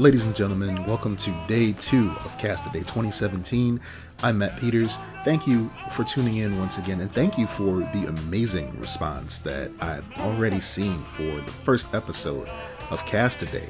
Ladies and gentlemen, welcome to day two of Cast Day 2017. I'm Matt Peters. Thank you for tuning in once again, and thank you for the amazing response that I've already seen for the first episode of Cast Day.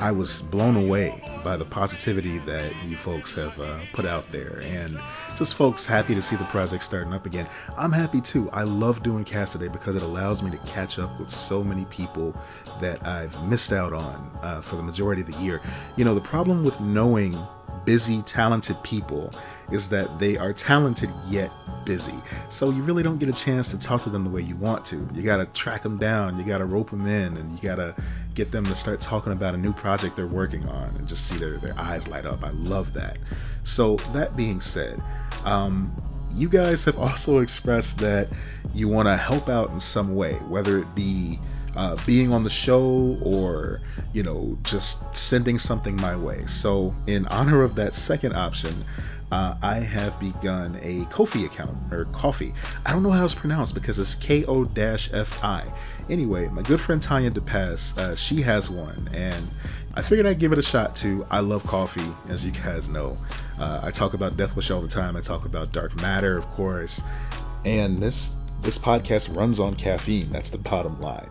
I was blown away by the positivity that you folks have uh, put out there, and just folks happy to see the project starting up again. I'm happy too. I love doing Cast a Day because it allows me to catch up with so many people that I've missed out on uh, for the majority of the year. You know, the problem with knowing busy, talented people is that they are talented yet busy. So you really don't get a chance to talk to them the way you want to. You got to track them down, you got to rope them in, and you got to get them to start talking about a new project they're working on and just see their, their eyes light up. I love that. So, that being said, um, you guys have also expressed that you want to help out in some way, whether it be uh, being on the show or you know just sending something my way. So, in honor of that second option, uh, I have begun a Ko-fi account or coffee. I don't know how it's pronounced because it's K O F I. Anyway, my good friend Tanya DePass, uh, she has one, and I figured I'd give it a shot too. I love coffee, as you guys know. Uh, I talk about Death Wish all the time. I talk about Dark Matter, of course, and this this podcast runs on caffeine. That's the bottom line.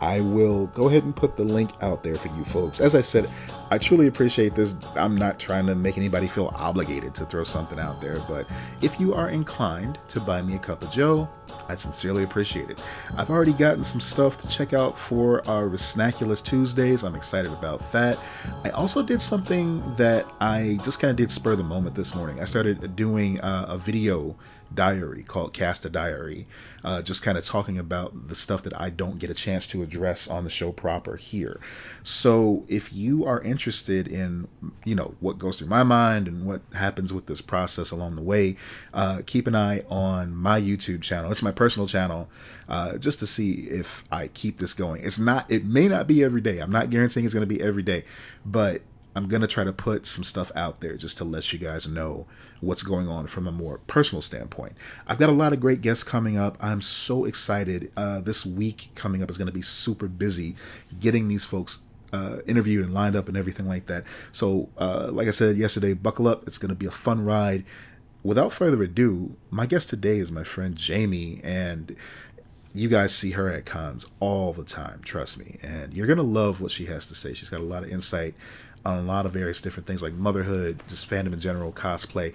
I will go ahead and put the link out there for you folks. As I said, I truly appreciate this. I'm not trying to make anybody feel obligated to throw something out there, but if you are inclined to buy me a cup of Joe, I sincerely appreciate it. I've already gotten some stuff to check out for our Snaculous Tuesdays. I'm excited about that. I also did something that I just kind of did spur the moment this morning. I started doing uh, a video diary called Cast a Diary, uh, just kind of talking about the stuff that I don't get a chance to address on the show proper here. So if you are interested in, you know, what goes through my mind and what happens with this process along the way, uh, keep an eye on my YouTube channel. It's my personal channel, uh, just to see if I keep this going. It's not, it may not be every day. I'm not guaranteeing it's going to be every day, but I'm going to try to put some stuff out there just to let you guys know what's going on from a more personal standpoint. I've got a lot of great guests coming up. I'm so excited. Uh, this week coming up is going to be super busy getting these folks uh, interviewed and lined up and everything like that. So, uh, like I said yesterday, buckle up. It's going to be a fun ride. Without further ado, my guest today is my friend Jamie, and you guys see her at cons all the time, trust me. And you're going to love what she has to say. She's got a lot of insight on a lot of various different things like motherhood, just fandom in general, cosplay.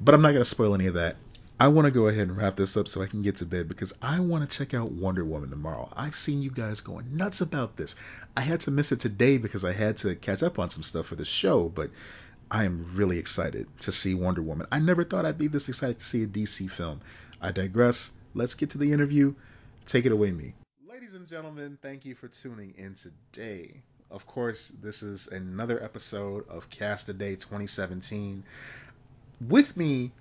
But I'm not going to spoil any of that. I want to go ahead and wrap this up so I can get to bed because I want to check out Wonder Woman tomorrow. I've seen you guys going nuts about this. I had to miss it today because I had to catch up on some stuff for the show, but I am really excited to see Wonder Woman. I never thought I'd be this excited to see a DC film. I digress. Let's get to the interview. Take it away, me. Ladies and gentlemen, thank you for tuning in today. Of course, this is another episode of Cast a Day 2017. With me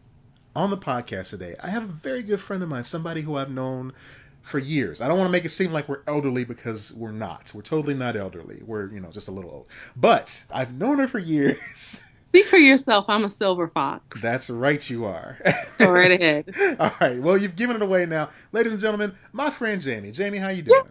on the podcast today, I have a very good friend of mine, somebody who I've known for years. I don't want to make it seem like we're elderly because we're not. We're totally not elderly. We're, you know, just a little old. But I've known her for years. Speak for yourself. I'm a silver fox. That's right, you are. Go right ahead. All right. Well, you've given it away now, ladies and gentlemen. My friend Jamie. Jamie, how you doing?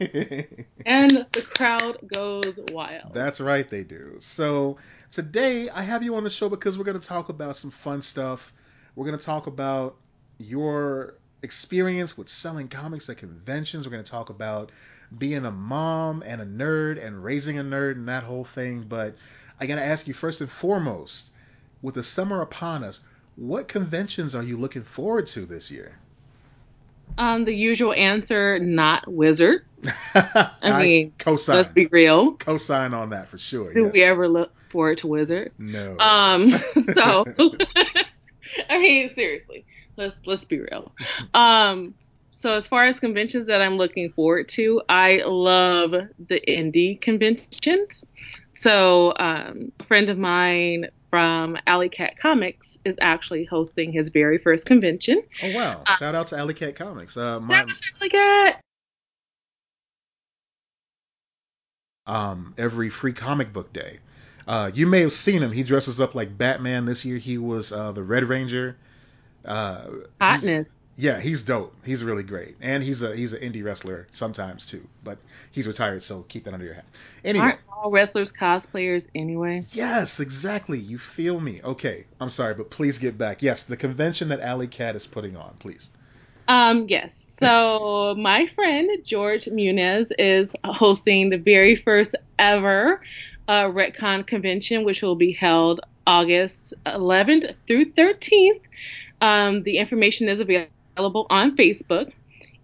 And the crowd goes wild. That's right, they do. So today I have you on the show because we're going to talk about some fun stuff. We're going to talk about your experience with selling comics at conventions. We're going to talk about being a mom and a nerd and raising a nerd and that whole thing. But I got to ask you first and foremost, with the summer upon us, what conventions are you looking forward to this year? Um, the usual answer, not wizard. I mean, I co-sign. let's be real. Co-sign on that for sure. Do yes. we ever look forward to wizard? No. Um. So, I mean, seriously, let's let's be real. Um. So as far as conventions that I'm looking forward to, I love the indie conventions. So um, a friend of mine from Alley Cat Comics is actually hosting his very first convention. Oh wow! Uh, Shout out to Alley Cat Comics. Uh, my, Alley Cat. Um, every free comic book day. Uh, you may have seen him. He dresses up like Batman this year. He was uh, the Red Ranger. Uh, Hotness. Yeah, he's dope. He's really great, and he's a he's an indie wrestler sometimes too. But he's retired, so keep that under your hat. Anyway, Aren't all wrestlers cosplayers anyway? yes, exactly. You feel me? Okay, I'm sorry, but please get back. Yes, the convention that Alley Cat is putting on, please. Um, yes. So my friend George Muniz is hosting the very first ever uh, Retcon convention, which will be held August 11th through 13th. Um, the information is available on Facebook.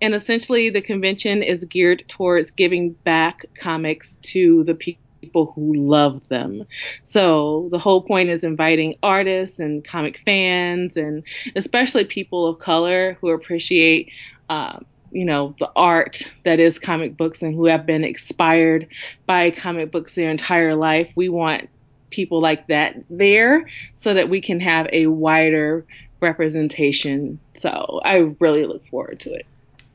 And essentially, the convention is geared towards giving back comics to the people who love them. So the whole point is inviting artists and comic fans, and especially people of color who appreciate uh, you know, the art that is comic books and who have been inspired by comic books their entire life. We want people like that there so that we can have a wider representation. So I really look forward to it.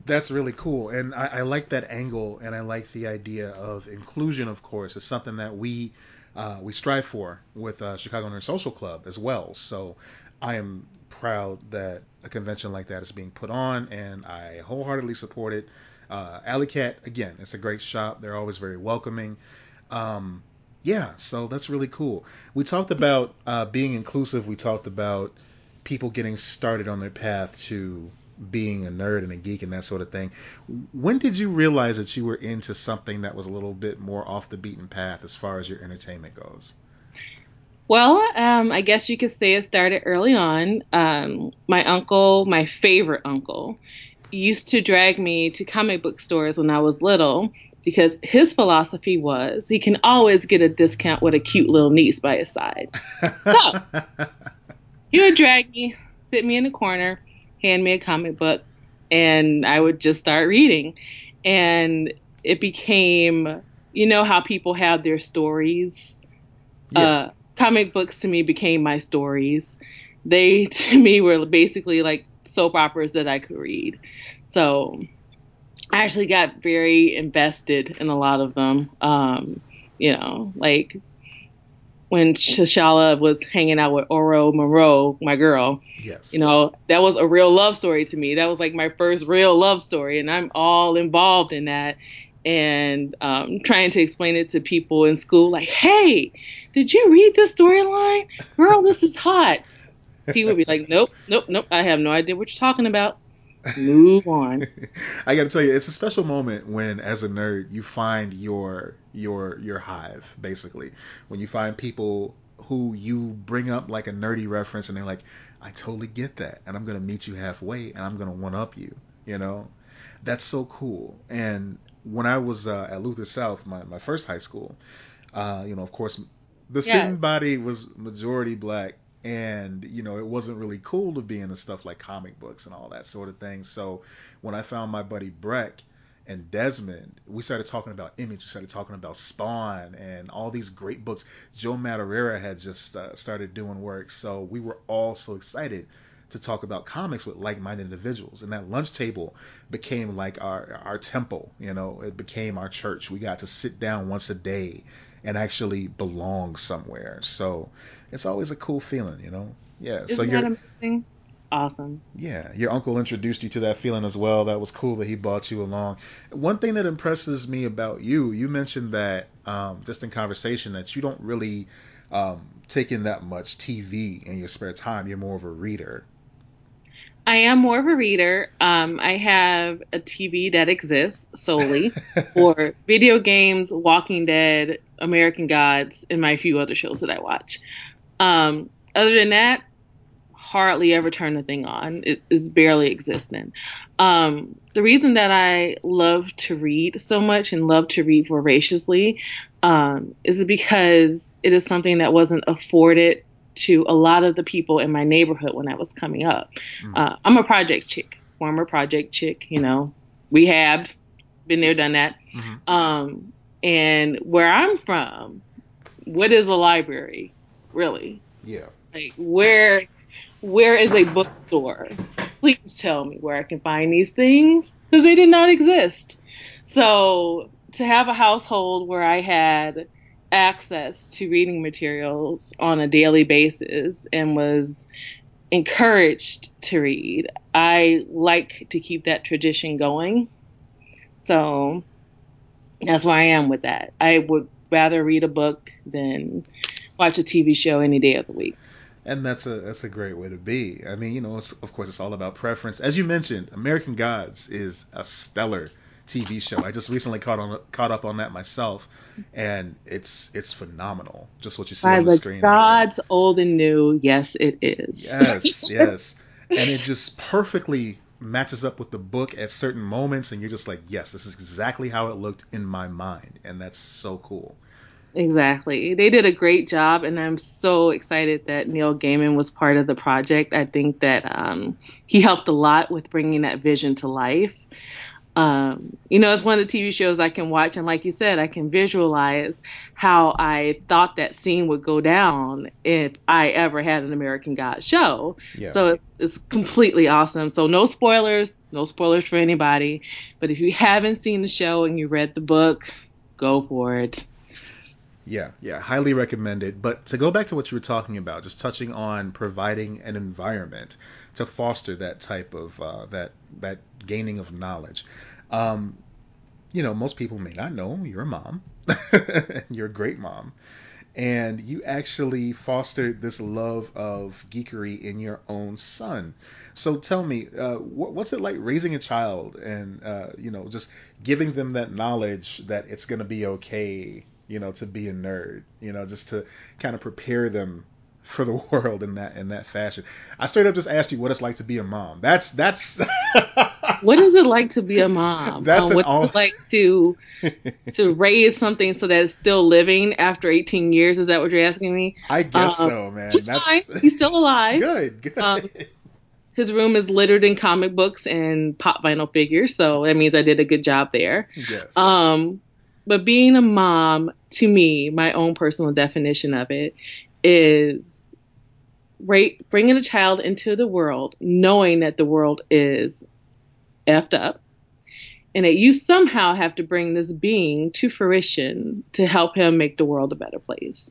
That's really cool, and I, I like that angle, and I like the idea of inclusion. Of course, is something that we uh, we strive for with uh, Chicago Nerd Social Club as well. So I am proud that a convention like that is being put on, and I wholeheartedly support it. Uh, Alley Cat, again, it's a great shop. They're always very welcoming. Um, yeah, so that's really cool. We talked about uh, being inclusive. We talked about people getting started on their path to being a nerd and a geek and that sort of thing. When did you realize that you were into something that was a little bit more off the beaten path as far as your entertainment goes? Well, um, I guess you could say it started early on. Um, my uncle, my favorite uncle, used to drag me to comic book stores when I was little because his philosophy was he can always get a discount with a cute little niece by his side. So he would drag me, sit me in the corner, hand me a comic book, and I would just start reading. And it became, you know, how people have their stories. Yeah. Uh, comic books to me became my stories. They to me were basically like soap operas that I could read. So I actually got very invested in a lot of them. Um, you know, like when T'Challa was hanging out with Ororo Munroe, my girl. Yes. You know, that was a real love story to me. That was like my first real love story, and I'm all involved in that. And um, trying to explain it to people in school, like, hey, did you read this storyline? Girl, this is hot. People would be like, nope, nope, nope. I have no idea what you're talking about. Move on. I got to tell you, it's a special moment when, as a nerd, you find your your your hive. Basically, when you find people who you bring up like a nerdy reference, and they're like, "I totally get that," and I'm gonna meet you halfway, and I'm gonna one up you. You know, that's so cool. And when I was uh, at Luther South, my my first high school, uh, you know, of course, the student yeah. body was majority black and you know it wasn't really cool to be into stuff like comic books and all that sort of thing. So when i found my buddy breck and desmond we started talking about image we started talking about spawn and all these great books. Joe madureira had just uh, started doing work. So we were all so excited to talk about comics with like-minded individuals. And that lunch table became like our our temple you know it became our church. We got to sit down once a day and actually belong somewhere. So it's always a cool feeling, you know. Yeah. Isn't so you're amazing? It's awesome. Yeah, your uncle introduced you to that feeling as well. That was cool that he brought you along. One thing that impresses me about you, you mentioned that um, just in conversation that you don't really um, take in that much TV in your spare time. You're more of a reader. I am more of a reader. Um, I have a TV that exists solely for video games, Walking Dead, American Gods, and my few other shows that I watch. Um, other than that, hardly ever turn the thing on. It is barely existent. Um, the reason that I love to read so much and love to read voraciously um, is because it is something that wasn't afforded to a lot of the people in my neighborhood when I was coming up. Mm. Uh, I'm a project chick, former project chick, you know, rehabbed, been there, done that. Mm-hmm. Um, and where I'm from, what is a library? Really. Yeah. Like where where is a bookstore? Please tell me where I can find these things because they did not exist. So to have a household where I had access to reading materials on a daily basis and was encouraged to read. I like to keep that tradition going. So that's where I am with that. I would rather read a book than watch a TV show any day of the week. And that's a that's a great way to be. I mean, you know, of course, it's all about preference. As you mentioned, American Gods is a stellar TV show. I just recently caught on caught up on that myself, and it's it's phenomenal. Just what you see By on the, the screen. Gods old and new, yes, it is. Yes, yes, and it just perfectly matches up with the book at certain moments, and you're just like, yes, this is exactly how it looked in my mind, and that's so cool. Exactly. They did a great job, and I'm so excited that Neil Gaiman was part of the project. I think that um, he helped a lot with bringing that vision to life. Um, you know, it's one of the TV shows I can watch, and like you said, I can visualize how I thought that scene would go down if I ever had an American God show. Yeah. So it's, it's completely awesome. So no spoilers, no spoilers for anybody. But if you haven't seen the show and you read the book, go for it. Yeah, yeah, highly recommended. But to go back to what you were talking about, just touching on providing an environment to foster that type of uh, that that gaining of knowledge. Um, you know, most people may not know you're a mom. you're a great mom, and you actually fostered this love of geekery in your own son. So tell me, uh, what, what's it like raising a child, and uh, you know, just giving them that knowledge that it's going to be okay you know, to be a nerd, you know, just to kind of prepare them for the world in that in that fashion. I straight up just asked you what it's like to be a mom. That's that's what is it like to be a mom? That's um, what's all... it like to to raise something so that it's still living after 18 years? Is that what you're asking me? I guess um, so, man. He's that's fine. He's still alive. good, good. Um, his room is littered in comic books and pop vinyl figures, so that means I did a good job there. Yes. Um, but being a mom, to me, my own personal definition of it is right, bringing a child into the world, knowing that the world is effed up, and that you somehow have to bring this being to fruition to help him make the world a better place.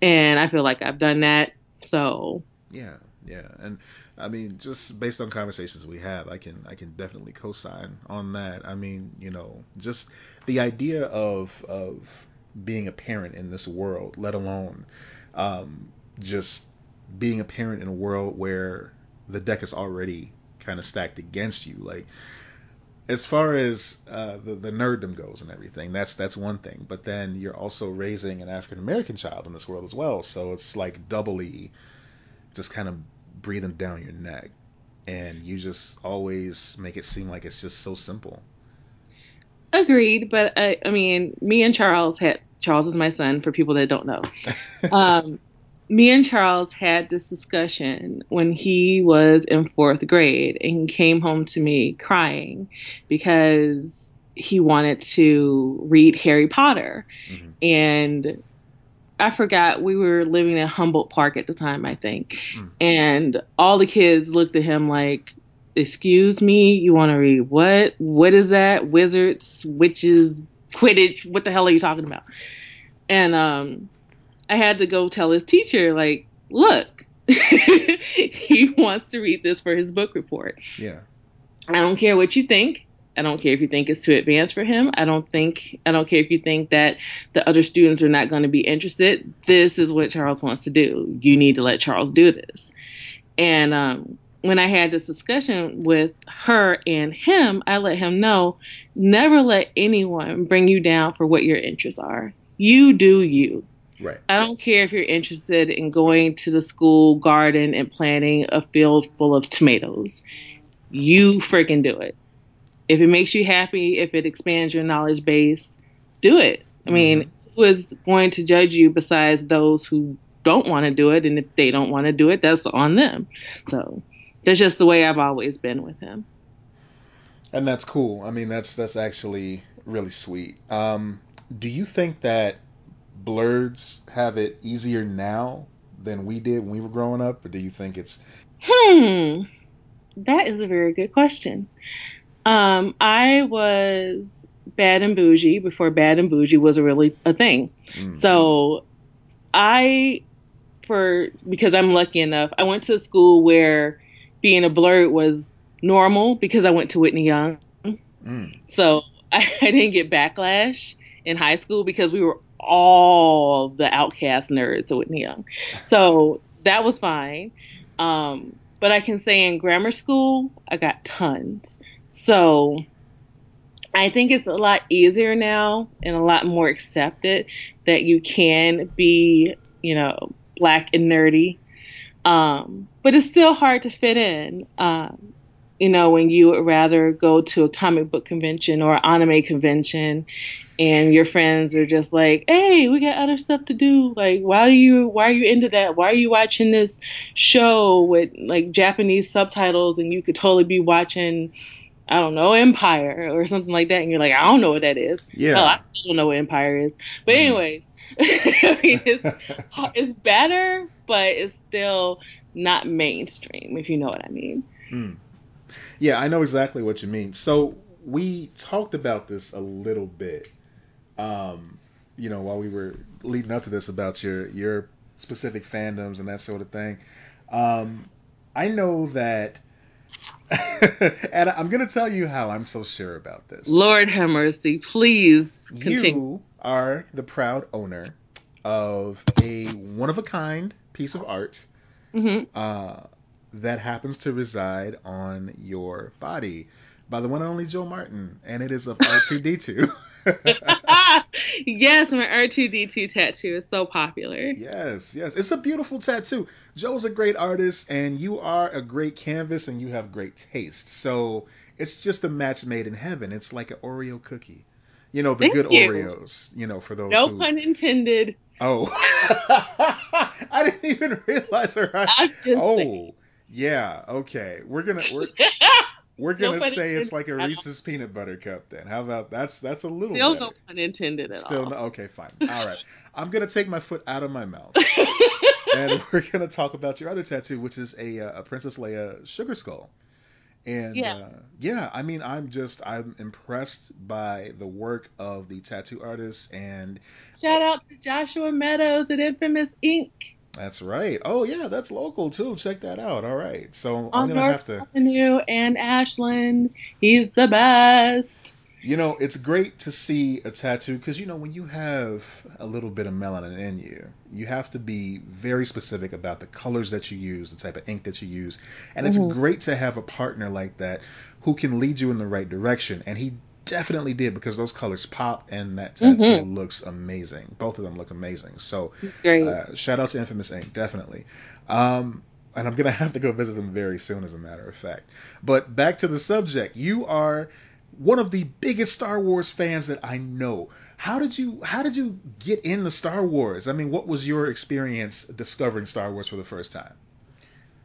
And I feel like I've done that. So yeah, yeah, and I mean, just based on conversations we have, I can I can definitely co-sign on that. I mean, you know, just the idea of of being a parent in this world, let alone um, just being a parent in a world where the deck is already kind of stacked against you. Like, as far as uh, the, the nerddom goes and everything, that's that's one thing. But then you're also raising an African American child in this world as well, so it's like doubly just kind of breathing down your neck, and you just always make it seem like it's just so simple. Agreed, but I, I mean, me and Charles had Charles is my son for people that don't know. um, me and Charles had this discussion when he was in fourth grade, and he came home to me crying because he wanted to read Harry Potter, mm-hmm. and I forgot we were living in Humboldt Park at the time, I think. Mm. And all the kids looked at him like, "Excuse me, you want to read what? What is that? Wizards, witches, Quidditch? What the hell are you talking about?" And um, I had to go tell his teacher, like, "Look, he wants to read this for his book report." Yeah. I don't care what you think. I don't care if you think it's too advanced for him. I don't think I don't care if you think that the other students are not going to be interested. This is what Charles wants to do. You need to let Charles do this. And um, when I had this discussion with her and him, I let him know never let anyone bring you down for what your interests are. You do you. Right. I don't care if you're interested in going to the school garden and planting a field full of tomatoes. You freaking do it if it makes you happy, if it expands your knowledge base, do it. I mean, mm-hmm. who is going to judge you besides those who don't want to do it? And if they don't want to do it, that's on them. So that's just the way I've always been with him. And that's cool. I mean, that's that's actually really sweet. Um, do you think that blerds have it easier now than we did when we were growing up, or do you think it's? Hmm, that is a very good question. Um, I was bad and bougie before bad and bougie was really a thing. Mm. So I for because I'm lucky enough. I went to a school where being a blerd was normal because I went to Whitney Young. Mm. So I, I didn't get backlash in high school because we were all the outcast nerds at Whitney Young. So that was fine. Um, but I can say in grammar school, I got tons. So I think it's a lot easier now and a lot more accepted that you can be, you know, black and nerdy. Um, but it's still hard to fit in. Um, you know, when you would rather go to a comic book convention or anime convention and your friends are just like, "Hey, we got other stuff to do. Like, why are you why are you into that? Why are you watching this show with like Japanese subtitles and you could totally be watching I don't know, Empire or something like that, and you're like, I don't know what that is. Yeah. Hell, I don't know what Empire is. But mm. anyways, I mean, it's it's better, but it's still not mainstream, if you know what I mean. Mm. Yeah, I know exactly what you mean. So we talked about this a little bit, um, you know, while we were leading up to this about your your specific fandoms and that sort of thing. Um, I know that and I'm going to tell you how I'm so sure about this. Lord have mercy. Please continue. You are the proud owner of a one of a kind piece of art mm-hmm. uh, that happens to reside on your body by the one and only Joe Martin, and it is of R2D2. yes, my R2D2 tattoo is so popular. Yes, yes. It's a beautiful tattoo. Joe's a great artist, and you are a great canvas, and you have great taste. So it's just a match made in heaven. It's like an Oreo cookie. You know, the Thank good you. Oreos, you know, for those No who... pun intended. Oh. I didn't even realize her. oh. Saying. Yeah, okay. We're gonna we're we're gonna no say it's like a Reese's peanut butter cup. Then how about that's that's a little still better. no pun intended at still all. no. Okay, fine. All right. I'm gonna take my foot out of my mouth, and we're gonna talk about your other tattoo, which is a uh, a Princess Leia sugar skull. And yeah. Uh, yeah, I mean, I'm just I'm impressed by the work of the tattoo artist and shout out to Joshua Meadows at Infamous Ink. That's right. Oh yeah, that's local too. Check that out. All right. So On I'm gonna North have to Avenue and Ashland. He's the best. You know, it's great to see a tattoo because you know when you have a little bit of melanin in you, you have to be very specific about the colors that you use, the type of ink that you use, and mm-hmm. it's great to have a partner like that who can lead you in the right direction. And he definitely did because those colors pop and that tattoo mm-hmm. looks amazing. Both of them look amazing. So uh, shout out to Infamous Ink, definitely. Um, and I'm gonna have to go visit them very soon, as a matter of fact. But back to the subject. You are one of the biggest Star Wars fans that I know. How did you how did you get into Star Wars? I mean, what was your experience discovering Star Wars for the first time?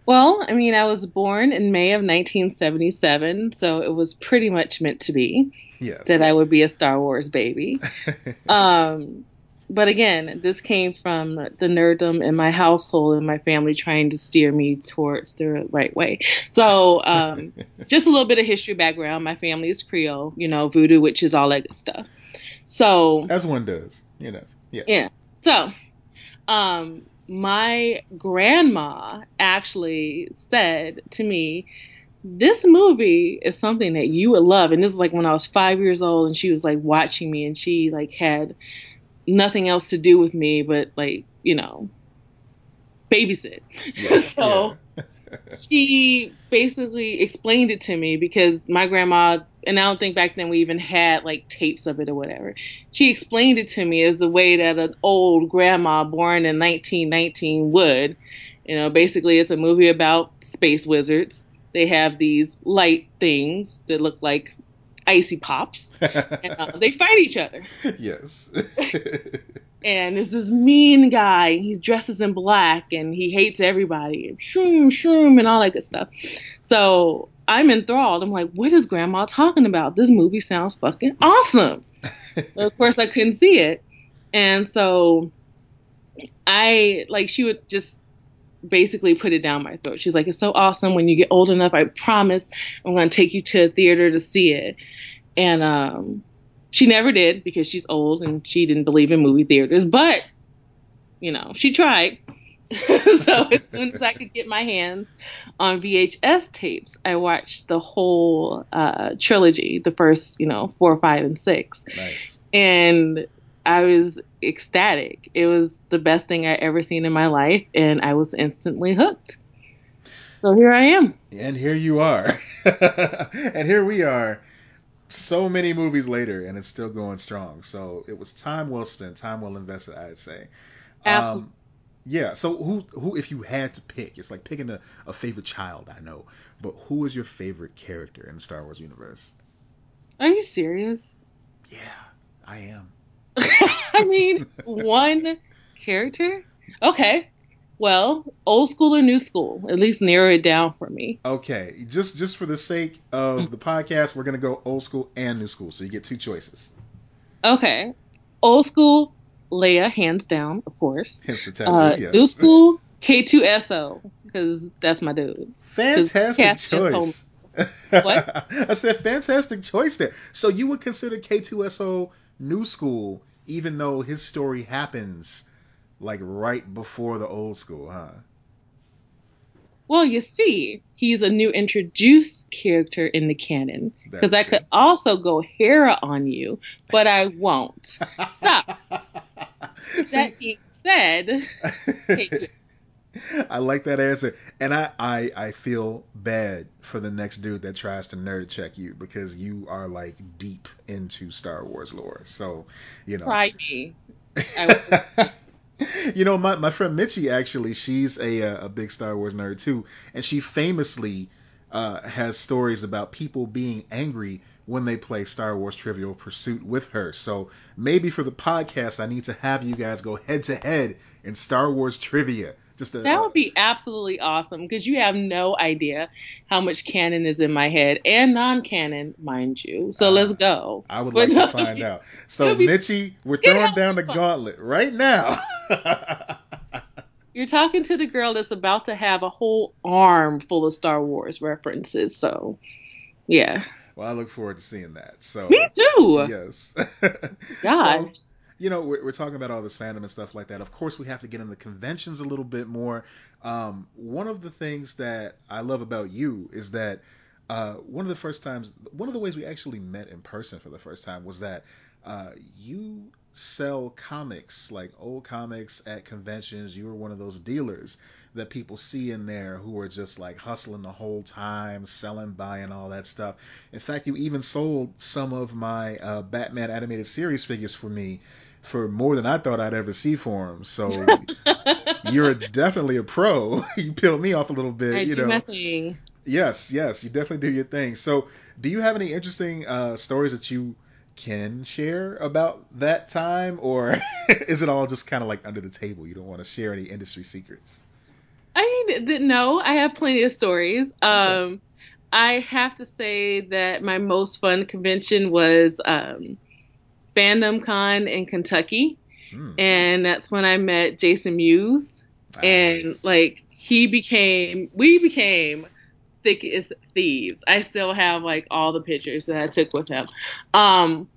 Well, I mean, I was born in May of 1977, so it was pretty much meant to be yes. that I would be a Star Wars baby. um, but again, this came from the nerddom in my household and my family trying to steer me towards the right way. So, um, just a little bit of history background. My family is Creole, you know, voodoo which is all that good stuff. So, as one does, you know, yeah. Yeah. So, um, my grandma actually said to me, this movie is something that you would love. And this is like when I was five years old and she was like watching me and she like had nothing else to do with me but like, you know, babysit. So she basically explained it to me because my grandma and I don't think back then we even had like tapes of it or whatever. She explained it to me as the way that an old grandma born in 1919 would. You know, basically it's a movie about space wizards. They have these light things that look like icy pops. and, uh, they fight each other. Yes. and there's this mean guy. He dresses in black and he hates everybody. And shroom, shroom, and all that good stuff. So I'm enthralled. I'm like, what is Grandma talking about? This movie sounds fucking awesome. of course, I couldn't see it, and so I like she would just basically put it down my throat. She's like, it's so awesome. When you get old enough, I promise I'm going to take you to a theater to see it. And um, she never did because she's old and she didn't believe in movie theaters. But you know, she tried. so as soon as I could get my hands on VHS tapes, I watched the whole uh, trilogy, the first, you know, four, five, and six. Nice. And I was ecstatic. It was the best thing I ever seen in my life, and I was instantly hooked. So here I am. And here you are. and here we are so many movies later and it's still going strong. So it was time well spent, time well invested, I'd say. Absolutely. Um, yeah. So who who if you had to pick, it's like picking a, a favorite child, I know, but who is your favorite character in the Star Wars universe? Are you serious? Yeah, I am. I mean, one character? Okay. Well, old school or new school? At least narrow it down for me. Okay, just just for the sake of the podcast, we're gonna go old school and new school, so you get two choices. Okay, old school, Leia, hands down, of course. Hence the tattoo. Uh, yes. New school, K2SO, because that's my dude. Fantastic choice. what? I said fantastic choice there. So you would consider K2SO new school, even though his story happens like right before the old school, huh? Well, you see, he's a new introduced character in the canon. Because I could also go Hera on you, but I won't. So, that being said, I like that answer, and I, I I feel bad for the next dude that tries to nerd check you because you are like deep into Star Wars lore. So, you know, try me. you know, my, my friend Mitchie actually, she's a a big Star Wars nerd too, and she famously uh, has stories about people being angry when they play Star Wars Trivial Pursuit with her. So maybe for the podcast, I need to have you guys go head to head in Star Wars trivia. Just that would be absolutely awesome because you have no idea how much canon is in my head and non-canon, mind you. So uh, let's go. I would like to find out. So be, Mitchie, we're throwing down the gauntlet right now. You're talking to the girl that's about to have a whole arm full of Star Wars references. So, yeah. Well, I look forward to seeing that. So me too. Yes. God. So, you know, we're, we're, talking about all this fandom and stuff like that. Of course, we have to get into conventions a little bit more. Um, one of the things that I love about you is that uh, one of the first times, one of the ways we actually met in person for the first time was that uh, you sell comics, like old comics at conventions. You were one of those dealers that people see in there who are just like hustling the whole time, selling, buying all that stuff. In fact, you even sold some of my uh, Batman animated series figures for me for more than I thought I'd ever see for him. So you're definitely a pro. you peel me off a little bit. I you do know. my thing. Yes, yes, you definitely do your thing. So, do you have any interesting uh, stories that you can share about that time, or is it all just kind of like under the table? You don't want to share any industry secrets. I mean, no, I have plenty of stories. Um, I have to say that my most fun convention was um, Fandom Con in Kentucky, mm. and that's when I met Jason Mewes, nice. and like he became, we became thick as thieves. I still have like all the pictures that I took with him. Um,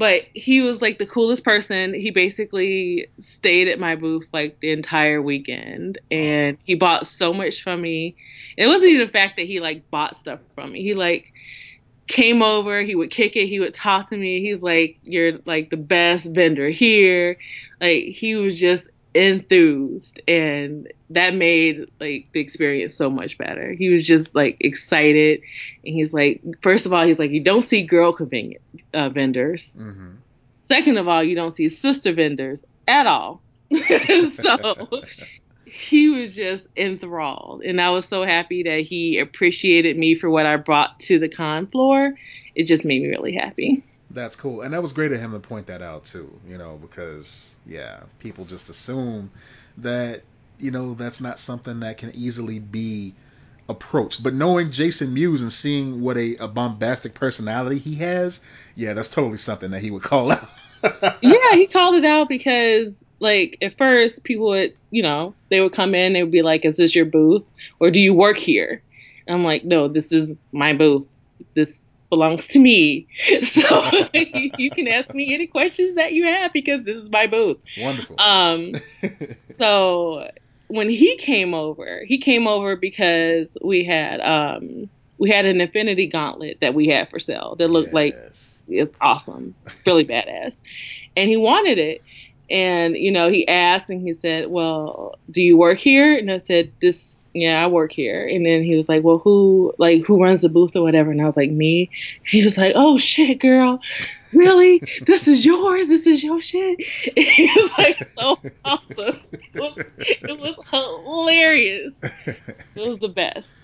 but he was like the coolest person. He basically stayed at my booth like the entire weekend and he bought so much from me. It wasn't even the fact that he like bought stuff from me. He like came over, he would kick it, he would talk to me. He's like, You're like the best vendor here. Like he was just enthused and that made like the experience so much better. He was just like excited and he's like first of all he's like you don't see girl convenient uh, vendors. Mm-hmm. Second of all you don't see sister vendors at all. so he was just enthralled and I was so happy that he appreciated me for what I brought to the con floor. It just made me really happy. That's cool, and that was great of him to point that out too. You know, because yeah, people just assume that you know that's not something that can easily be approached. But knowing Jason Mewes and seeing what a, a bombastic personality he has, yeah, that's totally something that he would call out. yeah, he called it out because like at first people would, you know, they would come in, they would be like, "Is this your booth, or do you work here?" And I'm like, "No, this is my booth. This belongs to me. So you can ask me any questions that you have because this is my booth. Wonderful. Um, so when he came over, he came over because we had um we had an Infinity Gauntlet that we had for sale that looked yes. like it's awesome, really badass, and he wanted it. And you know, he asked and he said, "Well, do you work here?" And I said, "This yeah, I work here. And then he was like, well, who, like, who runs the booth or whatever? And I was like, me. He was like, oh shit, girl. Really? this is yours? This is your shit? it was like so awesome. It was, it was hilarious. It was the best.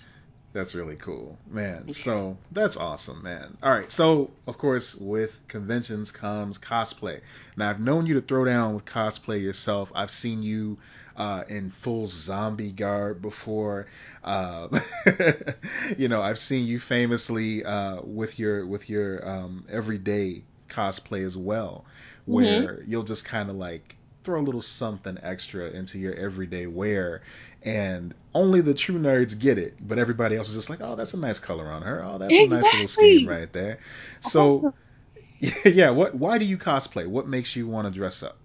That's really cool, man. So that's awesome, man. All right, so of course, with conventions comes cosplay. Now, I've known you to throw down with cosplay yourself. I've seen you uh, in full zombie garb before. Uh, you know, I've seen you famously uh, with your with your um, everyday cosplay as well, mm-hmm. where mm-hmm. you'll just kind of like throw a little something extra into your everyday wear and only the true nerds get it but everybody else is just like oh that's a nice color on her oh that's exactly. a nice little scheme right there so yeah what why do you cosplay what makes you want to dress up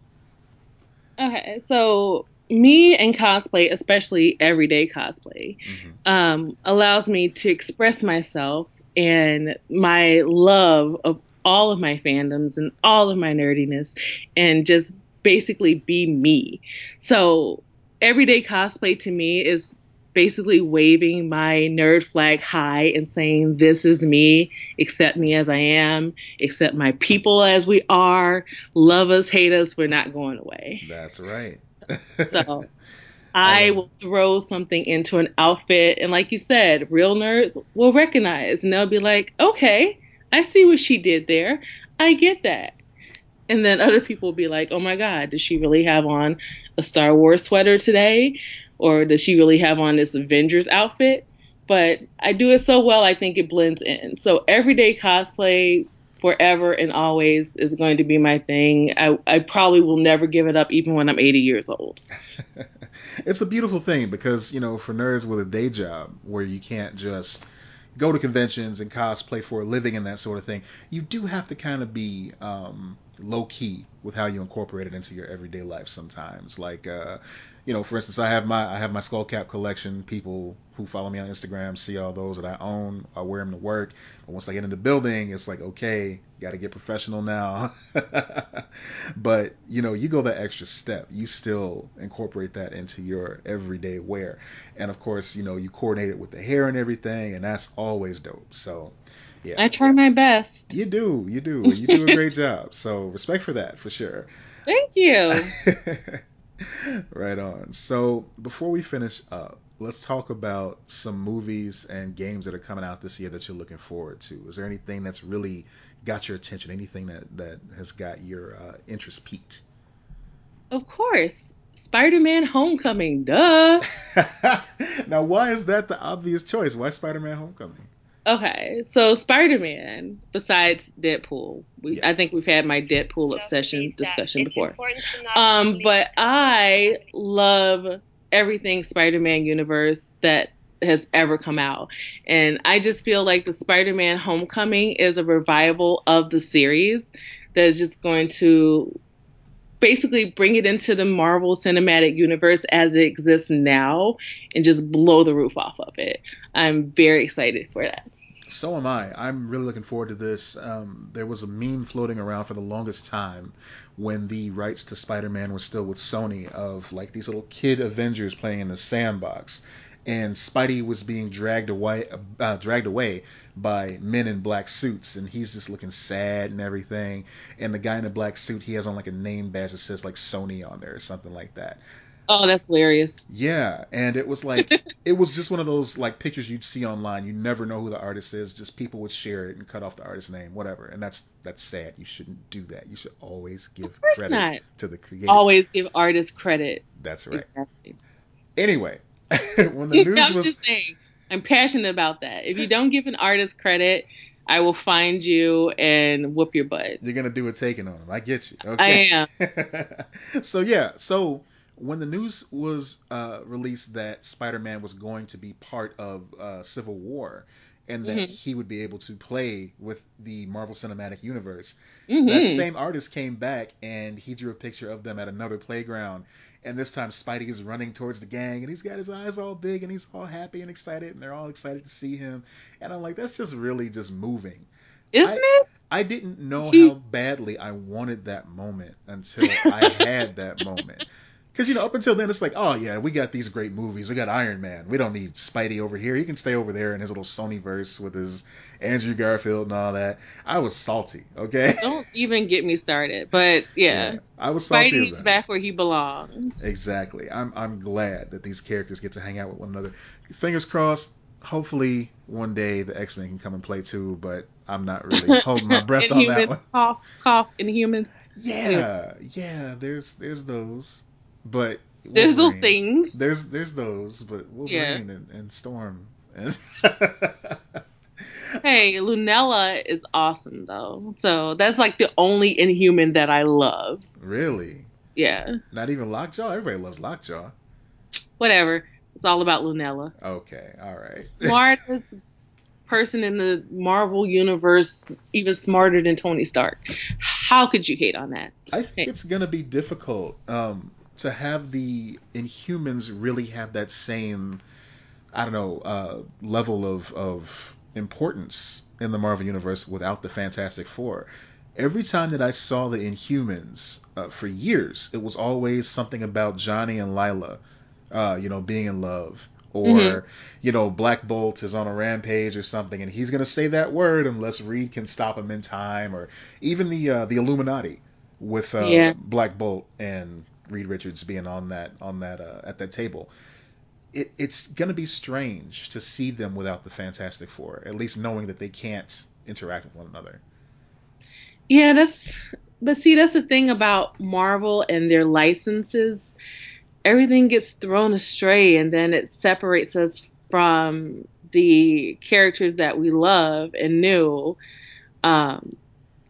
okay so me and cosplay, especially everyday cosplay, mm-hmm. um, allows me to express myself and my love of all of my fandoms and all of my nerdiness and just basically be me. So everyday cosplay to me is basically waving my nerd flag high and saying, This is me, accept me as I am, accept my people as we are, love us, hate us, we're not going away. That's right so um, I will throw something into an outfit, and like you said, real nerds will recognize, and they'll be like, "Okay, I see what she did there. I get that." And then other people will be like, "Oh my God, does she really have on a Star Wars sweater today, or does she really have on this Avengers outfit?" But I do it so well, I think it blends in. So everyday cosplay forever and always is going to be my thing. I, I probably will never give it up, even when I'm 80 years old. it's a beautiful thing because, you know, for nerds with a day job where you can't just go to conventions and cosplay for a living and that sort of thing, you do have to kind of be um, low key with how you incorporate it into your everyday life sometimes. Like, uh, you know, for instance, I have my I have my skull cap collection. People who follow me on Instagram see all those that I own. I wear them to work. But once I get in the building, it's like, okay, got to get professional now. but you know, you go that extra step. You still incorporate that into your everyday wear, and of course, you know, you coordinate it with the hair and everything, and that's always dope. So. Yeah. I try my best. You do, you do, you do a great job. So respect for that, for sure. Thank you. right on. So before we finish up, let's talk about some movies and games that are coming out this year that you're looking forward to. Is there anything that's really got your attention? Anything that that has got your uh, interest peaked? Of course. Spider-Man Homecoming, duh. now, why is that the obvious choice? Why Spider-Man Homecoming? Okay, so Spider Man, besides Deadpool, we, yes. I think we've had my Deadpool obsession discussion before. Um, but I love everything Spider Man universe that has ever come out. And I just feel like the Spider Man Homecoming is a revival of the series that is just going to basically bring it into the Marvel Cinematic Universe as it exists now and just blow the roof off of it. I'm very excited for that. So am I. I'm really looking forward to this. Um, there was a meme floating around for the longest time when the rights to Spider-Man were still with Sony of like these little kid Avengers playing in the sandbox, and Spidey was being dragged away, uh, dragged away by men in black suits, and he's just looking sad and everything. And the guy in the black suit, he has on like a name badge that says like Sony on there or something like that. Oh, that's hilarious. Yeah, and it was like it was just one of those like pictures you'd see online. You never know who the artist is. Just people would share it and cut off the artist's name, whatever. And that's that's sad. You shouldn't do that. You should always give credit not. to the creator. Always give artists credit. That's right. Exactly. Anyway, when the news I'm was just saying, I'm passionate about that. If you don't give an artist credit, I will find you and whoop your butt. You're gonna do a taking on him. I get you. Okay. I am. so yeah, so when the news was uh, released that Spider-Man was going to be part of uh, Civil War and that mm-hmm. he would be able to play with the Marvel Cinematic Universe, mm-hmm. that same artist came back and he drew a picture of them at another playground And this time Spidey is running towards the gang and he's got his eyes all big and he's all happy and excited and they're all excited to see him. And I'm like, that's just really just moving. Isn't I, it? I didn't know how badly I wanted that moment until I had that moment. Because you know, up until then, it's like, oh yeah, we got these great movies. We got Iron Man. We don't need Spidey over here. He can stay over there in his little Sony verse with his Andrew Garfield and all that. I was salty. Okay. Don't even get me started. But yeah, yeah I was salty. Spidey's back where he belongs. Exactly. I'm I'm glad that these characters get to hang out with one another. Fingers crossed. Hopefully, one day the X Men can come and play too. But I'm not really holding my breath on that one. Cough, cough, Inhumans. Yeah, yeah. There's there's those. But Wolverine, there's those things. There's there's those, but Wolverine yeah. and, and Storm. hey, Lunella is awesome though. So that's like the only Inhuman that I love. Really? Yeah. Not even Lockjaw. Everybody loves Lockjaw. Whatever. It's all about Lunella. Okay. All right. Smartest person in the Marvel universe, even smarter than Tony Stark. How could you hate on that? I think hey. it's gonna be difficult. Um, to have the Inhumans really have that same, I don't know, uh, level of of importance in the Marvel universe without the Fantastic Four. Every time that I saw the Inhumans uh, for years, it was always something about Johnny and Lyla, uh, you know, being in love, or mm-hmm. you know, Black Bolt is on a rampage or something, and he's gonna say that word unless Reed can stop him in time, or even the uh, the Illuminati with uh, yeah. Black Bolt and Reed Richards being on that on that uh, at that table. It, it's going to be strange to see them without the Fantastic Four, at least knowing that they can't interact with one another. Yeah, that's but see that's the thing about Marvel and their licenses. Everything gets thrown astray and then it separates us from the characters that we love and knew. Um,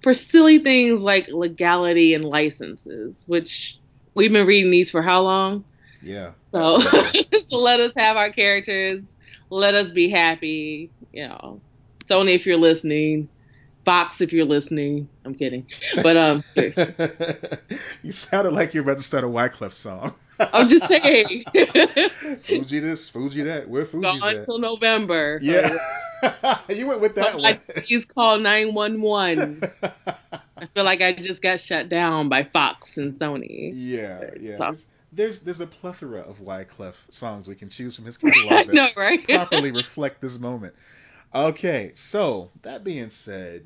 for silly things like legality and licenses, which we've been reading these for how long? Yeah. So, so let us have our characters. Let us be happy. You know, Sony, if you're listening, Fox, if you're listening. I'm kidding, but um, you sounded like you're about to start a Wyclef song. I'm just saying. Fugee this, Fugee that. Where Fugees Gone until November. Yeah. you went with that one. He's called 911. I feel like I just got shut down by Fox and Sony. Yeah, yeah. So. There's, there's, there's a plethora of Wyclef songs we can choose from his catalog that know, right? properly reflect this moment. Okay, so that being said,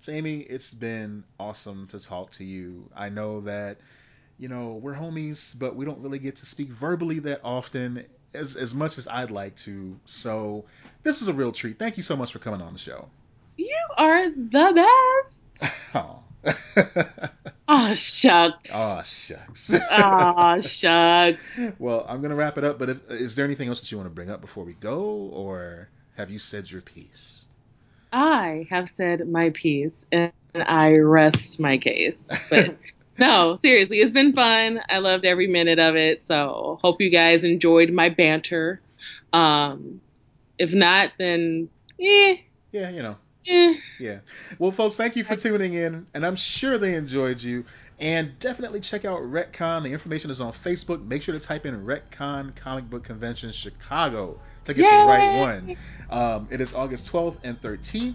Jamie, it's been awesome to talk to you. I know that you know we're homies, but we don't really get to speak verbally that often as as much as I'd like to. So this is a real treat. Thank you so much for coming on the show. You are the best. Oh. oh shucks. Oh shucks. oh shucks. Well, I'm gonna wrap it up. But if, is there anything else that you want to bring up before we go, or have you said your piece? I have said my piece, and I rest my case. But no, seriously, it's been fun. I loved every minute of it. So hope you guys enjoyed my banter. Um, if not, then eh. Yeah, you know. Eh. Yeah. Well, folks, thank you for tuning in, and I'm sure they enjoyed you. And definitely check out Retcon. The information is on Facebook. Make sure to type in Retcon Comic Book Convention Chicago to get Yay! the right one. Um, it is August 12th and 13th.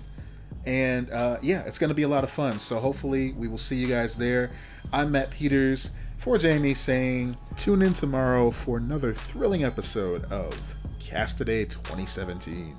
And uh, yeah, it's going to be a lot of fun. So hopefully we will see you guys there. I'm Matt Peters for Jamie saying tune in tomorrow for another thrilling episode of Cast a Day 2017.